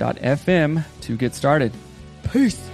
anchor.fm to get started. Peace.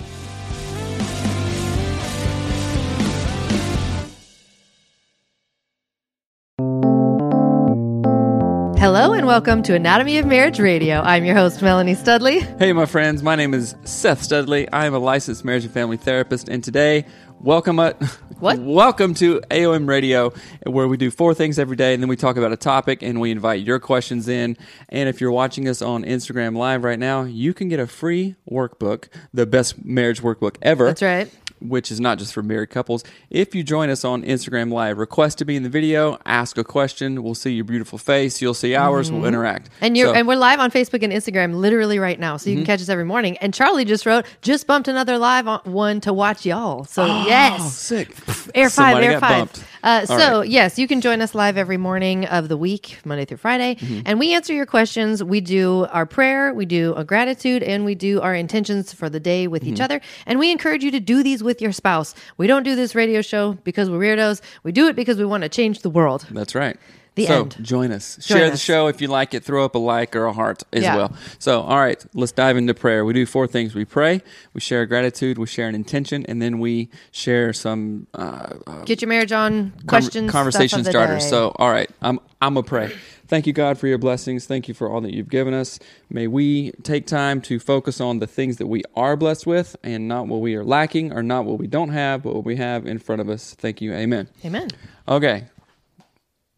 Hello and welcome to Anatomy of Marriage Radio. I'm your host, Melanie Studley. Hey, my friends. My name is Seth Studley. I am a licensed marriage and family therapist, and today, welcome at What? welcome to AOM Radio, where we do four things every day, and then we talk about a topic, and we invite your questions in. And if you're watching us on Instagram Live right now, you can get a free workbook, the best marriage workbook ever. That's right. Which is not just for married couples. If you join us on Instagram Live, request to be in the video, ask a question. We'll see your beautiful face. You'll see ours. We'll interact. Mm-hmm. And you're So- Mm-hmm. and we're live on Facebook and Instagram literally right now, so you can catch us every morning. And Charlie just wrote, just bumped another live on, one to watch y'all. So Oh, yes, sick. Air five, Somebody air five. bumped. Uh, so right. yes, you can join us live every morning of the week, Monday through Friday, Mm-hmm. and we answer your questions. We do our prayer, we do a gratitude, and we do our intentions for the day with Mm-hmm. each other. And we encourage you to do these with your spouse. We don't do this radio show because we're weirdos. We do it because we want to change the world. That's right. The so end. join us. Join Share the show if you like it. Throw up a like or a heart as Yeah. well. So, all right, let's dive into prayer. We do four things: we pray, we share gratitude, we share an intention, and then we share some uh, uh, Get your marriage on con- questions, conversation stuff of the starters. day. So, all right, I'm I'm a pray. Thank you, God, for your blessings. Thank you for all that you've given us. May we take time to focus on the things that we are blessed with, and not what we are lacking, or not what we don't have, but what we have in front of us. Thank you. Amen. Amen. Okay.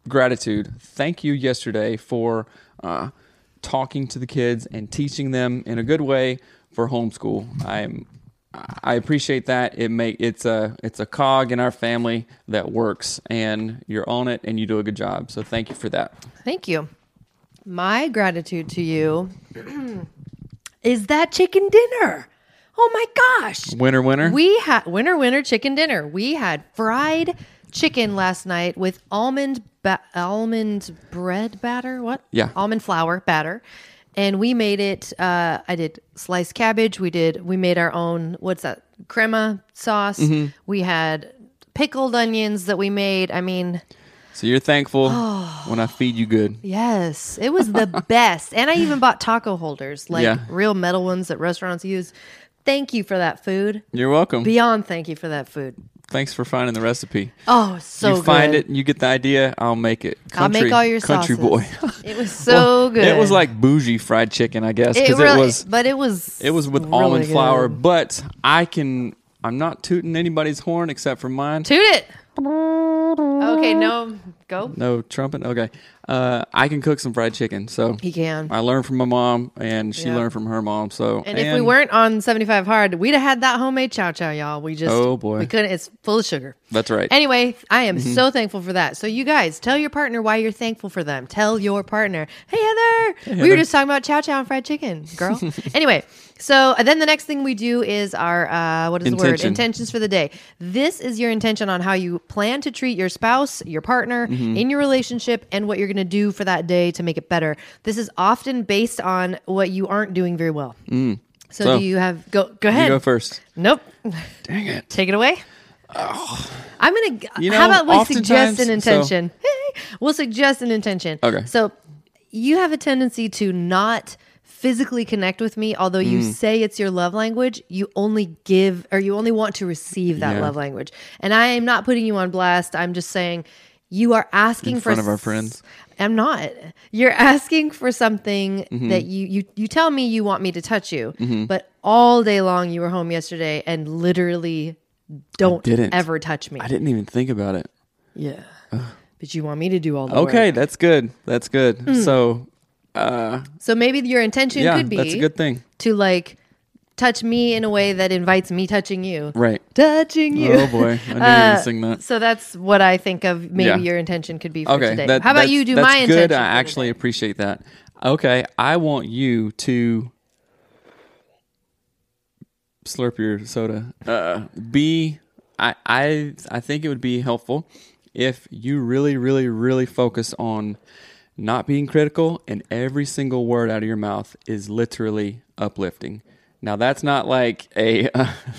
Gratitude. Thank you yesterday for uh, talking to the kids and teaching them in a good way for homeschool. I'm I appreciate that. It make it's a it's a cog in our family that works, and you're on it, and you do a good job. So thank you for that. Thank you. My gratitude to you is that chicken dinner. Oh my gosh. Winner, winner. We had winner winner chicken dinner. We had fried chicken last night with almond ba- almond bread batter. What? Yeah. almond flour batter. And we made it. Uh, I did sliced cabbage. We did. We made our own. What's that? Crema sauce. Mm-hmm. We had pickled onions that we made. I mean, so you're thankful when I feed you good. Yes, it was the best. And I even bought taco holders, like Yeah. real metal ones that restaurants use. Thank you for that food. You're welcome. Beyond thank you for that food. Thanks for finding the recipe. Oh, so you find good. it, you get the idea. I'll make it. I'll make all your country sauces. boy. It was so Well, good. It was like bougie fried chicken, I guess, it, because really, it was but it was it was with really almond good. flour. But I can. I'm not tooting anybody's horn except for mine. Toot it. Okay, no, go. No trumpet. Okay, uh, I can cook some fried chicken. So He can. I learned from my mom, and she Yeah. learned from her mom. So And, if we weren't on 75 hard, we'd have had that homemade chow chow, y'all. We just Oh, boy. we couldn't. It's full of sugar. that's right. Anyway, I am Mm-hmm. so thankful for that. So you guys, tell your partner why you're thankful for them. Tell your partner, "Hey Heather, we were just talking about chow chow and fried chicken, girl." anyway, so uh, then the next thing we do is our uh, what is the word? Intentions for the day. This is your intention on how you plan to treat your spouse, your partner Mm-hmm. in your relationship, and what you're going to do for that day to make it better. This is often based on what you aren't doing very well. So, So, do you have go go You ahead? go first. Nope. Dang it. Take it away. I'm gonna. You how about we suggest an so- intention? we'll suggest an intention. Okay. So you have a tendency to not physically connect with me, although you Mm. say it's your love language. You only give, or you only want to receive that Yeah. love language. And I am not putting you on blast. I'm just saying you are asking In for front of our friends. I'm not. You're asking for something Mm-hmm. that you you you tell me you want me to touch you, but all day long you were home yesterday and literally don't didn't. ever touch me. I didn't even think about it. Yeah. But you want me to do all the Okay, work. that's good. That's good. Mm. So, uh, So maybe your intention yeah, could be that's a good thing. to like touch me in a way that invites me touching you. Right. Touching you. Oh boy, I knew you were Uh, gonna sing that. So that's what I think of maybe Yeah. your intention could be for Okay, today. that- How about you do my intention? good. I actually appreciate that. Okay, I want you to slurp your soda. Uh, be I I I think it would be helpful if you really really really focus on not being critical and every single word out of your mouth is literally uplifting. Now that's not like a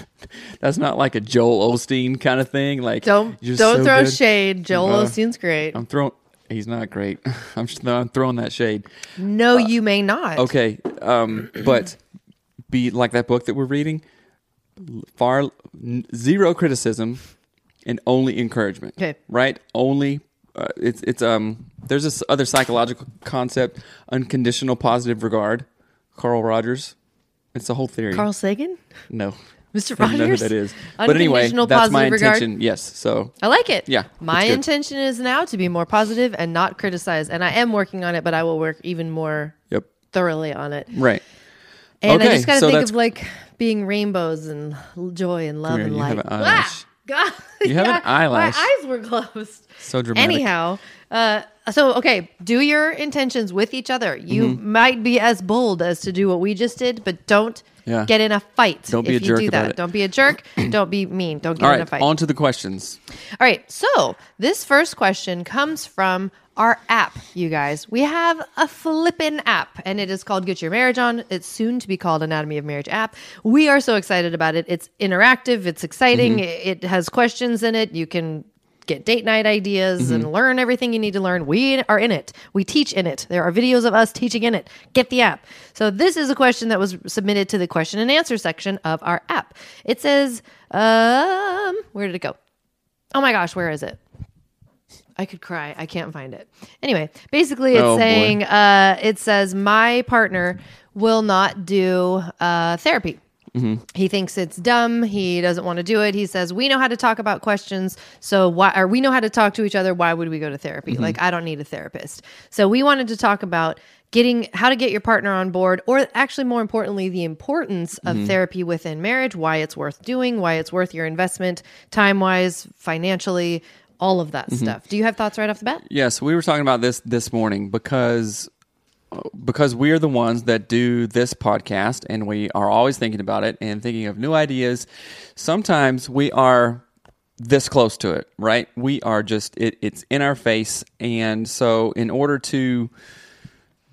that's not like a Joel Osteen kind of thing. Like Don't don't so throw good. shade. Joel Uh, Osteen's great. I'm throwing. He's not great. I'm just I'm throwing that shade. no, you may not. Okay, um, but be like that book that we're reading. Far n- zero criticism and only encouragement. Okay. right? Only uh, it's it's um. There's this other psychological concept, unconditional positive regard. Carl Rogers. It's the whole theory. Carl Sagan? no, Mr. I don't know who Rogers? that is. But anyway, Unconditional that's my positive regard? intention. Yes. So I like it. Yeah, My it's good. intention is now to be more positive and not criticize. And I am working on it, but I will work even more yep. thoroughly on it. Right. And I Okay, just got to so think that's- of like being rainbows and l- joy and love here, and you light. have an eyelash. God. You have an eyelash. My eyes were closed. So dramatic. Anyhow, uh, so okay, do your intentions with each other. You might be as bold as to do what we just did, but don't Mm-hmm. Yeah. get in a fight. Don't be a you jerk do about that. it. Don't be a jerk. don't be mean. Don't get All in a fight. On to the questions. All right. So this first question comes from our app, you guys. We have a flippin' app, and it is called Get Your Marriage On. It's soon to be called Anatomy of Marriage app. We are so excited about it. It's interactive. It's exciting. It it has questions in it. You can get date night ideas and learn everything you need to learn. We are in it. We teach in it. There are videos of us teaching in it. Get the app. So this is a question that was submitted to the question and answer section of our app. It says, um, where did it go? Oh my gosh, where is it? I could cry. I can't find it. Anyway, basically, it's Oh, saying uh, it says my partner will not do uh, therapy. Mm-hmm. He thinks it's dumb. He doesn't want to do it. He says we know how to talk about questions, so why? Or we know how to talk to each other. Why would we go to therapy? Mm-hmm. Like I don't need a therapist. So we wanted to talk about getting how to get your partner on board, or actually more importantly, the importance of Mm-hmm. therapy within marriage. Why it's worth doing. Why it's worth your investment, time wise, financially, all of that Mm-hmm. stuff. Do you have thoughts right off the bat? Yes, we were talking about this this morning because because we are the ones that do this podcast and we are always thinking about it and thinking of new ideas. Sometimes we are this close to it, right? We are just it, it's in our face and so in order to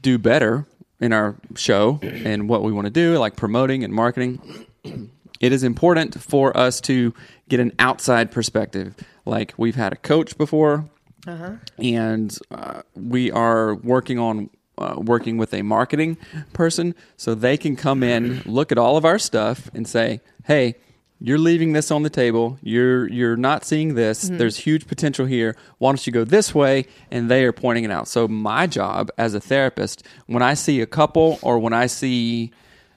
do better in our show and what we want to do like promoting and marketing it is important for us to get an outside perspective. Like we've had a coach before, and uh, we are working on uh, working with a marketing person, so they can come in, look at all of our stuff, and say, "Hey." You're leaving this on the table. You're you're not seeing this. There's huge potential here. Why don't you go this way? And they are pointing it out. So my job as a therapist, when I see a couple or when I see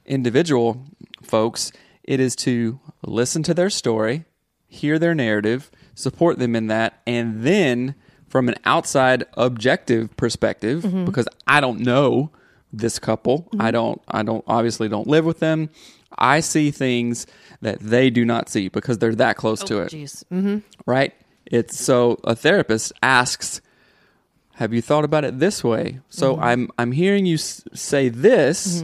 individual folks, it is to listen to their story, hear their narrative, support them in that, and then from an outside objective perspective, mm-hmm. because I don't know this couple, mm-hmm. I don't I don't obviously don't live with them. I see things that they do not see because they're that close to oh, it Mm-hmm. right? It's so a therapist asks, "Have you thought about it this way?" So mm-hmm. I'm I'm hearing you s- say this,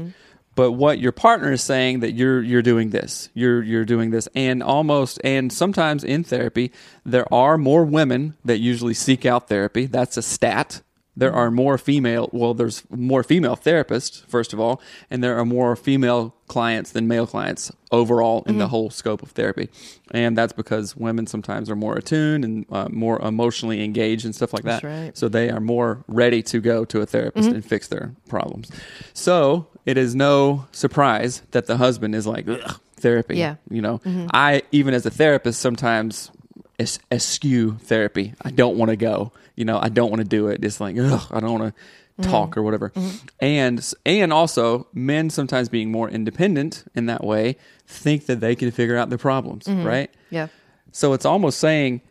but what your partner is saying that you're you're doing this, you're you're doing this, and almost and sometimes in therapy there are more women that usually seek out therapy. That's a stat. There are more female, well, there's more female therapists, first of all, and there are more female clients than male clients overall in the whole scope of therapy. And that's because women sometimes are more attuned and uh, more emotionally engaged and stuff like that. That's right. So they are more ready to go to a therapist and fix their problems. So it is no surprise that the husband is like, Ugh, therapy. Yeah. You know, mm-hmm. I, even as a therapist, sometimes es- eschew therapy. I don't want to go. You know, I don't want to do it. It's like, ugh, I don't want to mm-hmm. talk or whatever. Mm-hmm. And and also, men sometimes being more independent in that way think that they can figure out their problems, right? Yeah. So it's almost saying,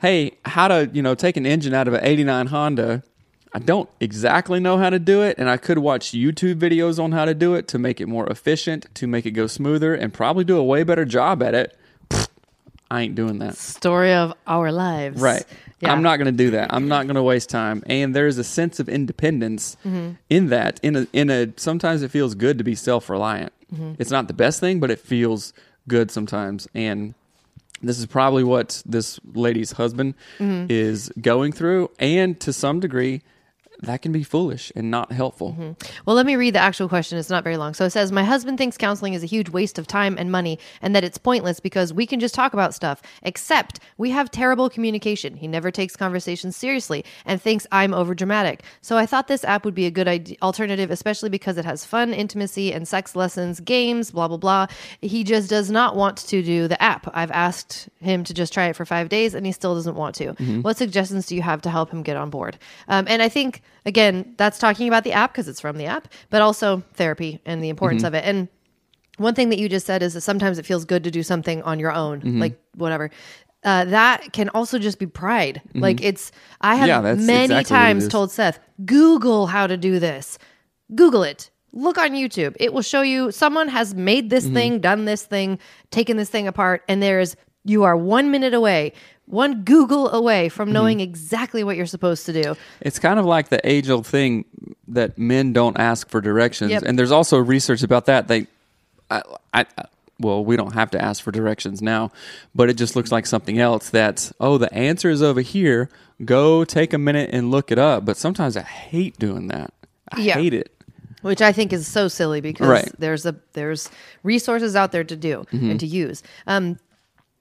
"Hey, how to you know take an engine out of an '89 Honda." I don't exactly know how to do it, and I could watch YouTube videos on how to do it to make it more efficient, to make it go smoother, and probably do a way better job at it. Pfft, I ain't doing that. Story of our lives. Right. Yeah. I'm not going to do that. I'm not going to waste time. And there's a sense of independence Mm-hmm. in that. In a in a sometimes it feels good to be self-reliant. Mm-hmm. It's not the best thing, but it feels good sometimes. And this is probably what this lady's husband Mm-hmm. is going through and to some degree that can be foolish and not helpful. Mm-hmm. Well, let me read the actual question. It's not very long. So it says, My husband thinks counseling is a huge waste of time and money and that it's pointless because we can just talk about stuff, except we have terrible communication. He never takes conversations seriously and thinks I'm overdramatic. So I thought this app would be a good alternative, especially because it has fun, intimacy, and sex lessons, games, blah, blah, blah. He just does not want to do the app. I've asked him to just try it for five days and he still doesn't want to. What suggestions do you have to help him get on board? Um, and I think, again, that's talking about the app because it's from the app, but also therapy and the importance of it. And one thing that you just said is that sometimes it feels good to do something on your own, Mm-hmm. like whatever. Uh, that can also just be pride. Like it's, I have Mm-hmm. Yeah, many exactly times told Seth, Google how to do this. Google it. Look on YouTube. It will show you someone has made this Mm-hmm. thing, done this thing, taken this thing apart, and there's you are one minute away, one Google away from Mm-hmm. knowing exactly what you're supposed to do. It's kind of like the age old thing that men don't ask for directions. Yep. And there's also research about that. They, I, I, well, we don't have to ask for directions now, but it just looks like something else that's, oh, the answer is over here. Go take a minute and look it up. But sometimes I hate doing that. I Yeah. hate it. which I think is so silly because Right. Mm-hmm. there's a there's resources out there to do and to use. Um,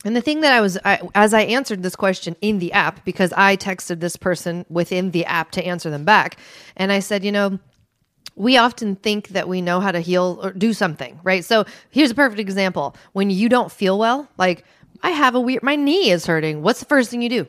and the thing that I was I, as I answered this question in the app because I texted this person within the app to answer them back, and I said, you know. We often think that we know how to heal or do something, right? So here's a perfect example. When you don't feel well, like I have a weird, my knee is hurting. What's the first thing you do?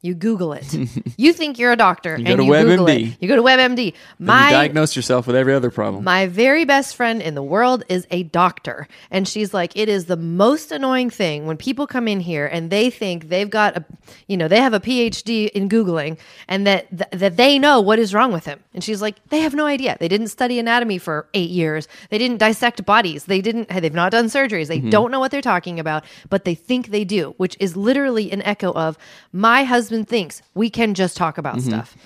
You Google it. you think you're a doctor go and you Google WebMD. it. You go to WebMD. My you diagnose yourself with every other problem. my very best friend in the world is a doctor. And she's like, it is the most annoying thing when people come in here and they think they've got a, you know, they have a PhD in Googling and that, th- that they know what is wrong with him. And she's like, they have no idea. They didn't study anatomy for eight years. They didn't dissect bodies. They didn't, they've not done surgeries. They mm-hmm. don't know what they're talking about, but they think they do, which is literally an echo of my husband thinks we can just talk about stuff.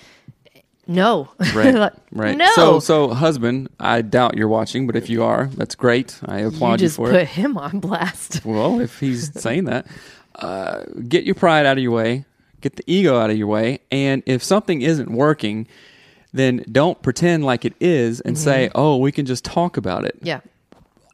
No. Right. Like, right. No. So, so husband, I doubt you're watching, but if you are, that's great. I you applaud you, just for put it. him on blast. Well, if he's saying that, uh, get your pride out of your way, get the ego out of your way, and if something isn't working, then don't pretend like it is and say, "Oh, we can just talk about it." Yeah.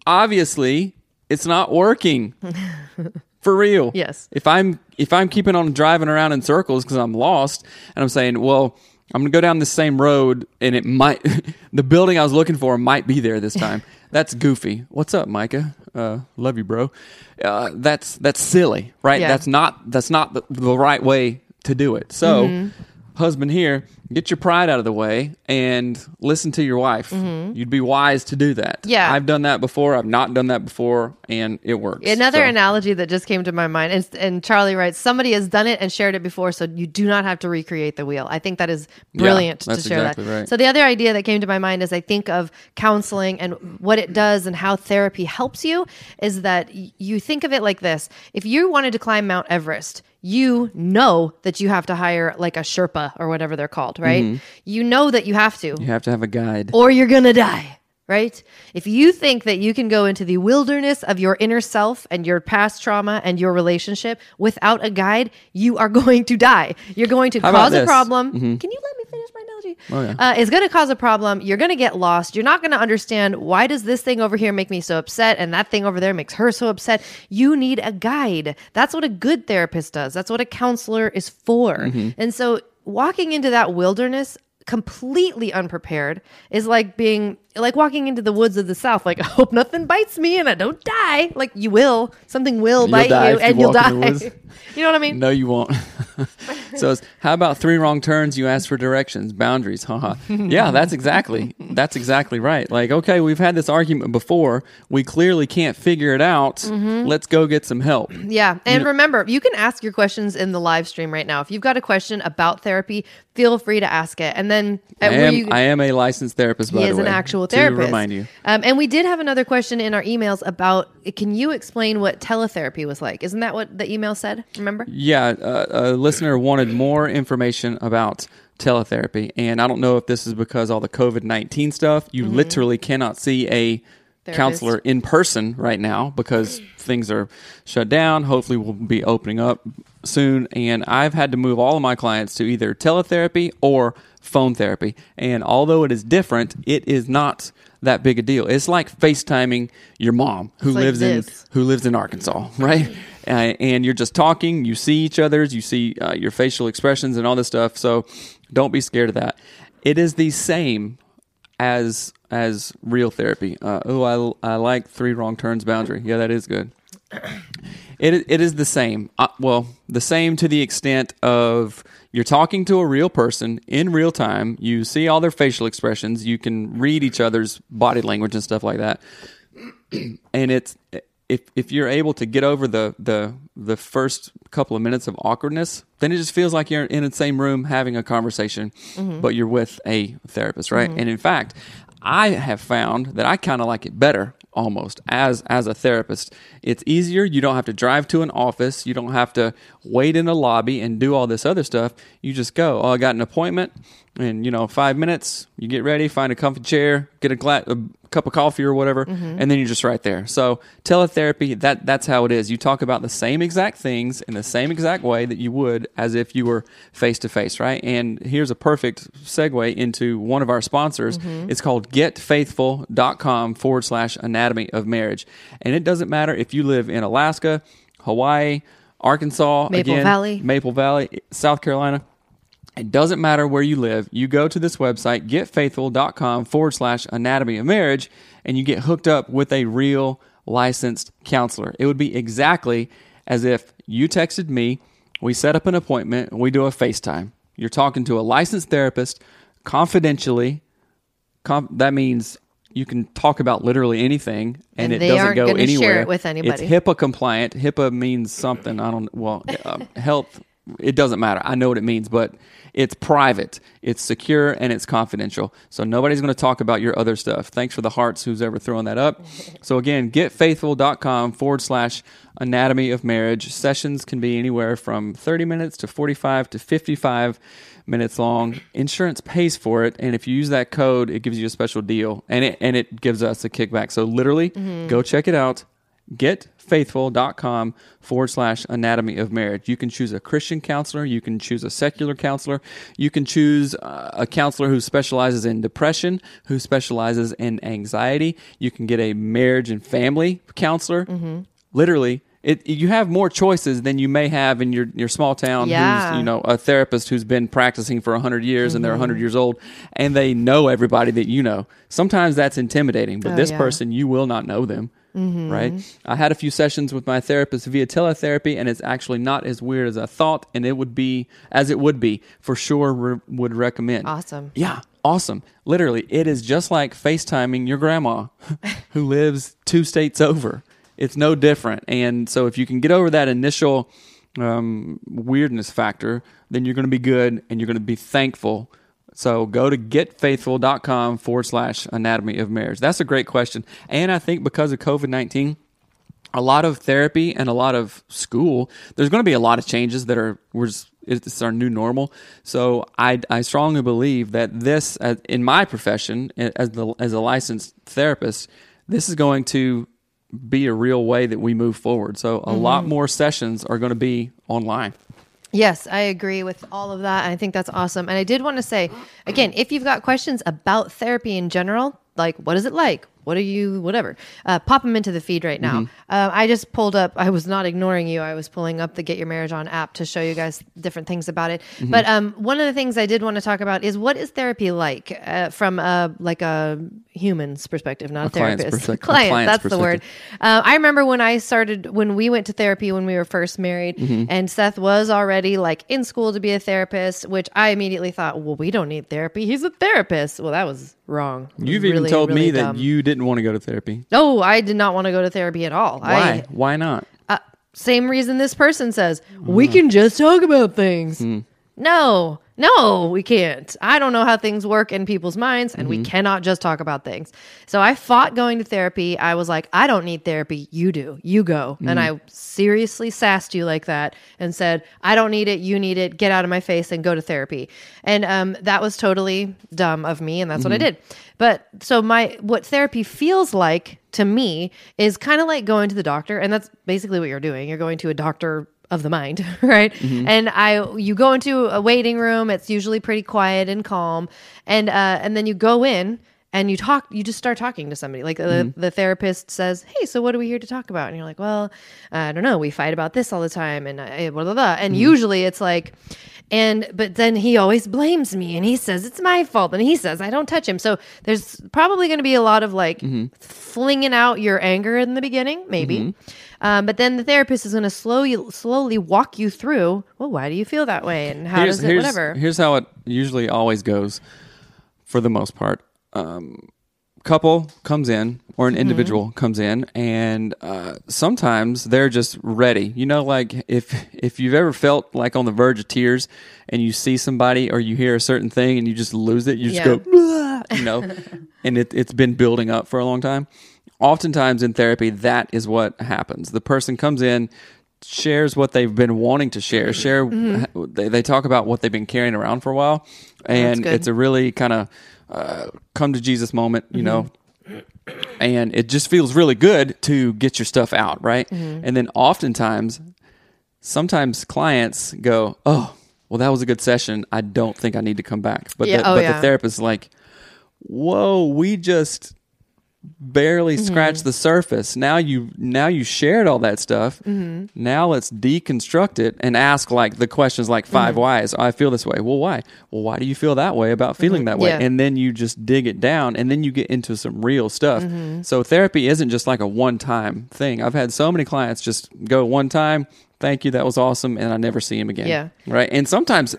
Obviously, it's not working. For real. Yes. If I'm if I'm keeping on driving around in circles because I'm lost and I'm saying, well, I'm gonna go down this same road and it might the building I was looking for might be there this time. that's goofy. What's up, Micah? Uh, love you, bro. Uh, that's that's silly, right? Yeah. That's not that's not the, the right way to do it. So, Mm-hmm. husband here, get your pride out of the way and listen to your wife. You'd be wise to do that. Mm-hmm. Yeah. I've done that before. I've not done that before, and it works. Another So- analogy that just came to my mind, and, and Charlie writes, somebody has done it and shared it before, so you do not have to recreate the wheel. I think that is brilliant that's to share exactly that. right. So the other idea that came to my mind as I think of counseling and what it does and how therapy helps you is that you think of it like this: if you wanted to climb Mount Everest. You know that you have to hire like a Sherpa or whatever they're called, right? Mm-hmm. You know that you have to You have to have a guide. or you're going to die, right? If you think that you can go into the wilderness of your inner self and your past trauma and your relationship without a guide, you are going to die. You're going to How cause a this? Mm-hmm. problem. Can you let me finish my technology Oh, yeah. uh, is going to cause a problem. You're going to get lost. You're not going to understand why does this thing over here make me so upset and that thing over there makes her so upset. You need a guide. That's what a good therapist does. That's what a counselor is for. Mm-hmm. And so walking into that wilderness completely unprepared is like being like walking into the woods of the south like i hope nothing bites me and i don't die like you will something will You'll bite you you and you'll die in the woods. you know what i mean No, you won't. so, it's, how about three wrong turns? You ask for directions, boundaries. Haha. yeah, that's exactly that's exactly right. Like, okay, we've had this argument before. We clearly can't figure it out. Mm-hmm. Let's go get some help. Yeah. And remember, you can ask your questions in the live stream right now. If you've got a question about therapy, feel free to ask it. And then uh, I am, you- I am a licensed therapist. By he the is way, an actual To therapist. remind you. Um, and we did have another question in our emails about can you explain what teletherapy was like? Isn't that what the email said? Remember? Yeah, uh, a listener wanted more information about teletherapy, and I don't know if this is because all the COVID nineteen stuff. You literally cannot see a counselor in person right now because things are shut down. Hopefully, we'll be opening up soon, and I've had to move all of my clients to either teletherapy or phone therapy. And although it is different, it is not that big a deal. It's like FaceTiming your mom who like lives in who lives in Arkansas, right? Uh, and you're just talking, you see each other's, you see uh, your facial expressions and all this stuff. So don't be scared of that. It is the same as as real therapy. Uh, oh, I, I like three wrong turns boundary. Yeah, that is good. It it is the same. Uh, well, the same to the extent of you're talking to a real person in real time. You see all their facial expressions. You can read each other's body language and stuff like that. and it's if if you're able to get over the the the first couple of minutes of awkwardness, then it just feels like you're in the same room having a conversation, mm-hmm. but you're with a therapist, right? Mm-hmm. And in fact, I have found that I kind of like it better almost as as a therapist. It's easier. You don't have to drive to an office. You don't have to wait in a lobby and do all this other stuff. You just go. Oh, I got an appointment, and you know, five minutes. You get ready, find a comfy chair, get a, gla- a cup of coffee or whatever, mm-hmm. and then you're just right there. So teletherapy, that that's how it is. You talk about the same exact things in the same exact way that you would as if you were face to face, right? And here's a perfect segue into one of our sponsors. Mm-hmm. It's called getfaithful.com forward slash anatomy of marriage. And it doesn't matter if you live in Alaska, Hawaii, Arkansas, Maple again, Valley. Maple Valley, South Carolina. It doesn't matter where you live. You go to this website, getfaithful.com forward slash anatomy of marriage, and you get hooked up with a real licensed counselor. It would be exactly as if you texted me, we set up an appointment, we do a FaceTime. You're talking to a licensed therapist confidentially. Com- that means you can talk about literally anything and, And it doesn't go anywhere it with anybody. It's HIPAA compliant. HIPAA means something. I don't. Well, uh, health. It doesn't matter. I know what it means, but it's private, it's secure, and it's confidential. So nobody's going to talk about your other stuff. Thanks for the hearts who's ever throwing that up. So again, getfaithful.com forward slash anatomy of marriage. Sessions can be anywhere from 30 minutes to 45 to 55 minutes long. Insurance pays for it, and if you use that code, it gives you a special deal, and it and it gives us a kickback. So literally, mm-hmm. go check it out. Getfaithful.com forward slash anatomy of marriage. You can choose a Christian counselor. You can choose a secular counselor. You can choose uh, a counselor who specializes in depression, who specializes in anxiety. You can get a marriage and family counselor. Literally, it, you have more choices than you may have in your, your small town Yeah. who's, you know, a therapist who's been practicing for 100 years and they're 100 years old and they know everybody that you know. Sometimes that's intimidating, but Oh, this yeah. person, you will not know them. Right? I had a few sessions with my therapist via teletherapy, and it's actually not as weird as I thought, and it would be as it would be for sure. Re- would recommend. Awesome. Yeah, awesome. Literally, it is just like FaceTiming your grandma who lives two states over. It's no different. And so, if you can get over that initial um, weirdness factor, then you're going to be good and you're going to be thankful. So, go to getfaithful.com forward slash anatomy of marriage. That's a great question. And I think because of COVID 19, a lot of therapy and a lot of school, there's going to be a lot of changes that are we're just, it's our new normal. So I, I strongly believe that this, uh, in my profession as the as a licensed therapist, this is going to be a real way that we move forward. So a lot more sessions are going to be online. Yes, I agree with all of that. I think that's awesome. And I did want to say, again, if you've got questions about therapy in general, like what is it like? What are you, whatever, uh, pop them into the feed right now. Uh, I just pulled up, I was not ignoring you. I was pulling up the Get Your Marriage On app to show you guys different things about it. But um, one of the things I did want to talk about is what is therapy like uh, from a, like a human's perspective, not a, client's therapist. perspective- a Client, client's that's the word. Uh, I remember when I started, when we went to therapy when we were first married, Mm-hmm. and Seth was already like in school to be a therapist, which I immediately thought, well, we don't need therapy. He's a therapist. Well, that was wrong. You've even told really me that you didn't want to go to therapy. No, I did not want to go to therapy at all. Why? Why not? Uh, same reason this person says, we can just talk about things. Hmm. No, no, we can't. I don't know how things work in people's minds, and Mm-hmm. we cannot just talk about things. So I fought going to therapy. I was like, I don't need therapy. You do. You go. And Mm-hmm. I seriously sassed you like that and said, I don't need it. You need it. Get out of my face and go to therapy. And um, that was totally dumb of me, and that's what I Mm-hmm. did. But so my what therapy feels like to me is kind of like going to the doctor, and that's basically what you're doing. You're going to a doctor of the mind, right? Mm-hmm. And I you go into a waiting room, it's usually pretty quiet and calm, and uh, and then you go in and you talk you just start talking to somebody. Like the, mm-hmm. the therapist says hey so what are we here to talk about? And you're like well i don't know we fight about this all the time and I, blah, blah, blah. and mm-hmm. usually it's like and but then he always blames me and he says it's my fault. And he says i don't touch him. So there's probably going to be a lot of like flinging out your anger in the beginning maybe. Um, but then the therapist is going to slowly slowly walk you through well why do you feel that way? And how does it here's, whatever. Here's how it usually always goes, for the most part. Um, couple comes in or an Mm-hmm. individual comes in, and uh, sometimes they're just ready. You know, like if if you've ever felt like on the verge of tears, and you see somebody or you hear a certain thing, and you just lose it, you just Yeah. go, you know, and it, it's been building up for a long time. Oftentimes in therapy, that is what happens. The person comes in, shares what they've been wanting to share. Share they, they talk about what they've been carrying around for a while, and it's a really kind of uh, come to Jesus moment, you know. And it just feels really good to get your stuff out, right? And then oftentimes, sometimes clients go, "Oh, well, that was a good session. I don't think I need to come back." But Yeah, the, oh, but yeah. the therapist is like, "Whoa, we just barely Mm-hmm. scratched the surface. Now you now you shared all that stuff. Mm-hmm. Now let's deconstruct it and ask like the questions like 5 Mm-hmm. whys. I feel this way. Well, why? Well, why do you feel that way about feeling that way? Mm-hmm. Yeah. And then you just dig it down and then you get into some real stuff. Mm-hmm. So therapy isn't just like a one-time thing. I've had so many clients just go one time, thank you, that was awesome, and I never see him again. Yeah. Right. And sometimes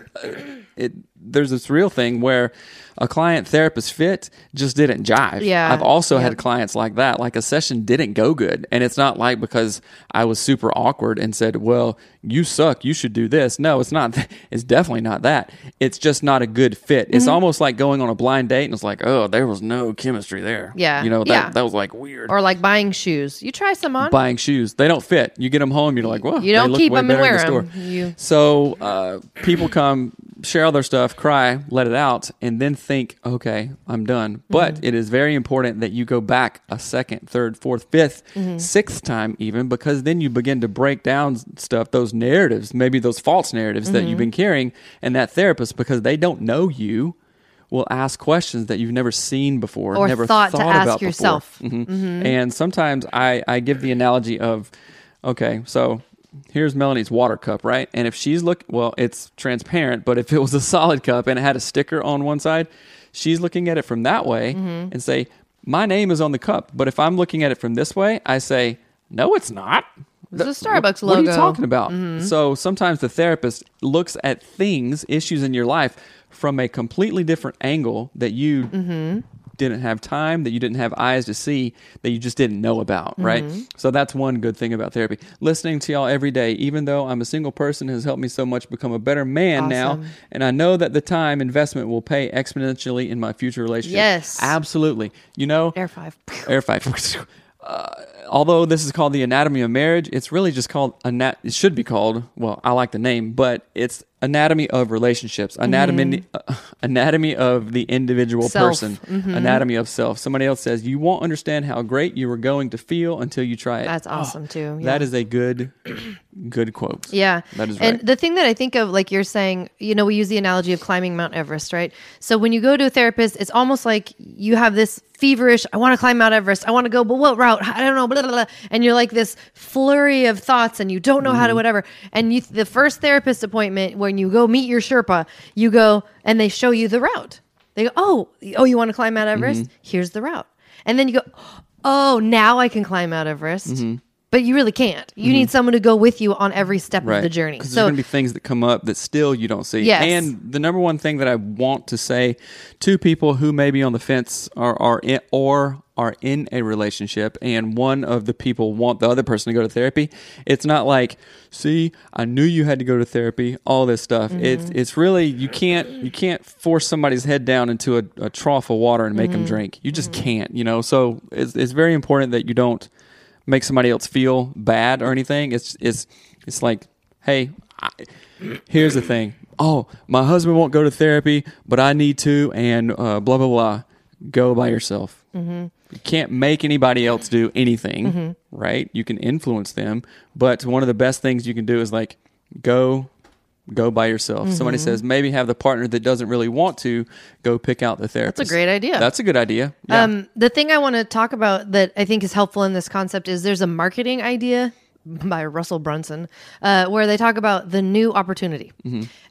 it there's this real thing where a client therapist fit just didn't jive. Yeah. I've also Yep. had clients like that. Like a session didn't go good. And it's not like because I was super awkward and said, Well, you suck, you should do this. No, it's not it's definitely not that. It's just not a good fit. It's Mm-hmm. almost like going on a blind date and it's like, oh, there was no chemistry there. Yeah. You know, that Yeah. that was like weird. or like buying shoes you try some on Buying shoes, they don't fit. You get them home, you're like, well, You don't they look keep them and in wear the 'em. store. You- So uh, people come, share all their stuff, cry, let it out, and then think, okay, I'm done. But Mm-hmm. it is very important that you go back a second, third, fourth, fifth, Mm-hmm. sixth time, even because then you begin to break down stuff, those narratives, maybe those false narratives that you've Mm-hmm. been carrying, and that therapist, because they don't know you. Will ask questions that you've never seen before, Or never thought to ask about yourself. Before. Mhm. And sometimes I, I give the analogy of, okay, so here's Melanie's water cup, right? And if she's look, well, it's transparent, but if it was a solid cup and it had a sticker on one side, she's looking at it from that way Mm-hmm. and say, my name is on the cup. But if I'm looking at it from this way, I say, no, it's not. It's a Starbucks logo. What are you talking about? So sometimes the therapist looks at things, issues in your life from a completely different angle that you didn't have time, that you didn't have eyes to see, that you just didn't know about, right? So that's one good thing about therapy. Listening to y'all every day, even though I'm a single person, has helped me so much become a better man now. And I know that the time investment will pay exponentially in my future relationship. Yes. Absolutely. You know, air five air five. Uh, although this is called the anatomy of marriage, it's really just called anat. It should be called. Well, I like the name, but it's anatomy of relationships, anatomy uh, anatomy of the individual Mm-hmm. Self. person, Mm-hmm. anatomy of self. Somebody else says you won't understand how great you are going to feel until you try it. That's awesome too. Yeah. That is a good good quote. Yeah. That is And the thing that I think of, like you're saying, you know, we use the analogy of climbing Mount Everest, right? So when you go to a therapist, it's almost like you have this feverish, I want to climb Mount Everest. I want to go, but what route? I don't know, blah, blah, blah. And you're like this flurry of thoughts and you don't know how Mm-hmm. to whatever. And you, the first therapist appointment, when you go meet your Sherpa, you go and they show you the route. They go, oh, oh, you want to climb Mount Everest? Mm-hmm. Here's the route. And then you go, oh, now I can climb Mount Everest. Mm-hmm. But you really can't. You need someone to go with you on every step Right. of the journey. Because there's So going to be things that come up that still you don't see. Yes. And the number one thing that I want to say to people who may be on the fence or are in, or are in a relationship and one of the people want the other person to go to therapy, it's not like, see, I knew you had to go to therapy, all this stuff. Mm-hmm. It's it's really you can't you can't force somebody's head down into a, a trough of water and make them Mm-hmm. drink. You just can't, you know. So it's it's very important that you don't make somebody else feel bad or anything. It's it's it's like, hey, I, here's the thing. Oh, my husband won't go to therapy, but I need to, and uh, blah blah blah. Go by yourself. Mm-hmm. You can't make anybody else do anything, right? You can influence them, but one of the best things you can do is like go go by yourself. Somebody Mm-hmm. says maybe have the partner that doesn't really want to go pick out the therapist. That's a great idea. That's a good idea. Yeah. Um, the thing I want to talk about that I think is helpful in this concept is there's a marketing idea by Russell Brunson uh, where they talk about the new opportunity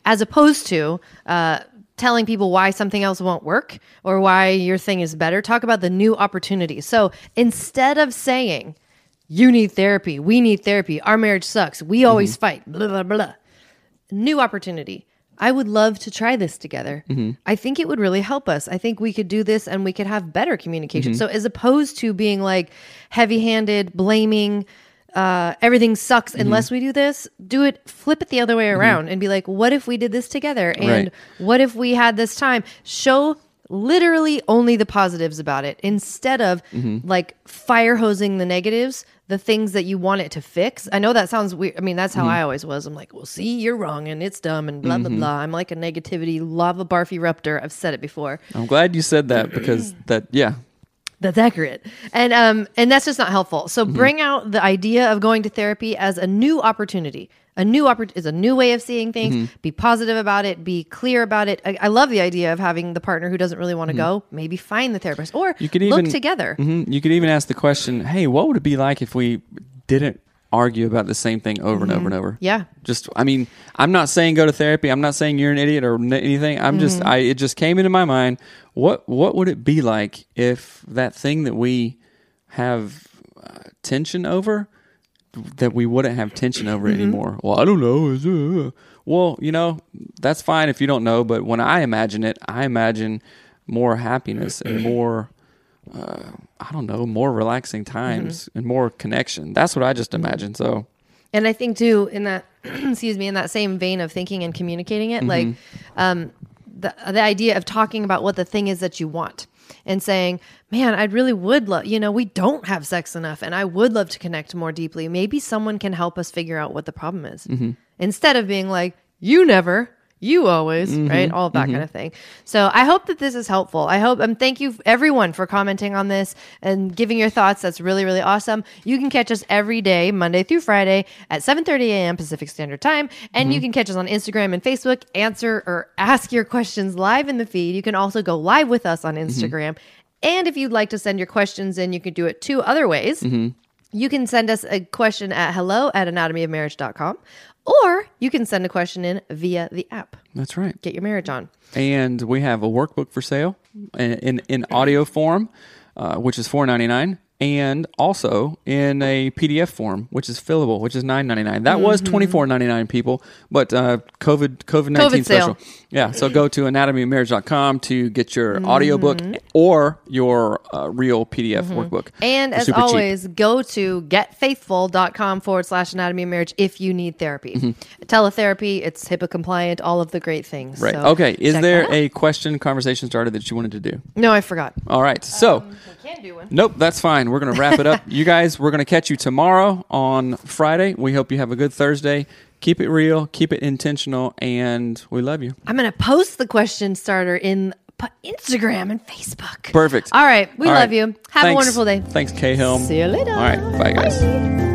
as opposed to uh, telling people why something else won't work or why your thing is better. Talk about the new opportunity. So instead of saying, you need therapy, we need therapy, our marriage sucks, we always fight, blah, blah, blah new opportunity. I would love to try this together. Mm-hmm. I think it would really help us. I think we could do this and we could have better communication. Mm-hmm. So, as opposed to being like heavy handed, blaming, uh, everything sucks mm-hmm. unless we do this, do it, flip it the other way around and be like, what if we did this together? And Right. what if we had this time? Show literally only the positives about it instead of like fire hosing the negatives, the things that you want it to fix. I know that sounds weird. I mean, that's how mm-hmm. I always was. I'm like, well, see, you're wrong and it's dumb and blah, blah, mm-hmm. blah. I'm like a negativity lava barf erupter. I've said it before. I'm glad you said that because that yeah. That's accurate. And um and that's just not helpful. So mm-hmm. bring out the idea of going to therapy as a new opportunity. A new oppor- is a new way of seeing things. Be positive about it. Be clear about it. I, I love the idea of having the partner who doesn't really want to go. Maybe find the therapist or You could look even together. Mhm. You could even ask the question, "Hey, what would it be like if we didn't argue about the same thing over and over and over?" Mm-hmm. Yeah. Just, I mean, I'm not saying go to therapy. I'm not saying you're an idiot or n- anything. I'm just, Mm-hmm. I it just came into my mind. What what would it be like if that thing that we have uh, tension over that we wouldn't have tension over Mm-hmm. anymore. Well, I don't know. Uh, Well, you know, that's fine if you don't know, but when I imagine it, I imagine more happiness and more uh, I don't know, more relaxing times Mm-hmm. and more connection. That's what I just imagine. So, And I think too, in that excuse me, in that same vein of thinking and communicating it, like um, the the idea of talking about what the thing is that you want and saying, "Man, I really would love. You know, we don't have sex enough, and I would love to connect more deeply. Maybe someone can help us figure out what the problem is." Mm-hmm. Instead of being like, "You never." You always, right? Mm-hmm. All of that mm-hmm. kind of thing. So I hope that this is helpful. I hope, and thank you everyone for commenting on this and giving your thoughts. That's really, really awesome. You can catch us every day, Monday through Friday at 7.30 a.m. Pacific Standard Time. And you mm-hmm. can catch us on Instagram and Facebook, answer or ask your questions live in the feed. You can also go live with us on Instagram. And if you'd like to send your questions in, you can do it two other ways. You can send us a question at hello at anatomyofmarriage.com or you can send a question in via the app. that's right. Get your marriage on. And we have a workbook for sale in in, audio form, uh, which is four ninety nine, and also in a PDF form, which is fillable, which is nine ninety nine. That was twenty four ninety nine people, but uh, COVID COVID nineteen special. Yeah, so go to anatomyofmarriage.com to get your Mm-hmm. audiobook or your uh, real PDF workbook. And They're as super cheap. always, go to getfaithful.com forward slash anatomy of marriage if you need therapy. Teletherapy, it's HIPAA compliant, all of the great things. Mm-hmm. Right. So okay. Is there a question conversation started that you wanted to do? No, I forgot. All right. So. We can do one. Nope, that's fine. We're going to wrap it up. you guys, we're going to catch you tomorrow on Friday. We hope you have a good Thursday. Keep it real, keep it intentional, and we love you. I'm going to post the question starter in Instagram and Facebook. Perfect. All right. We All love right. you. Have a wonderful day. Thanks, Cahill. See you later. All right. Bye, guys. Bye.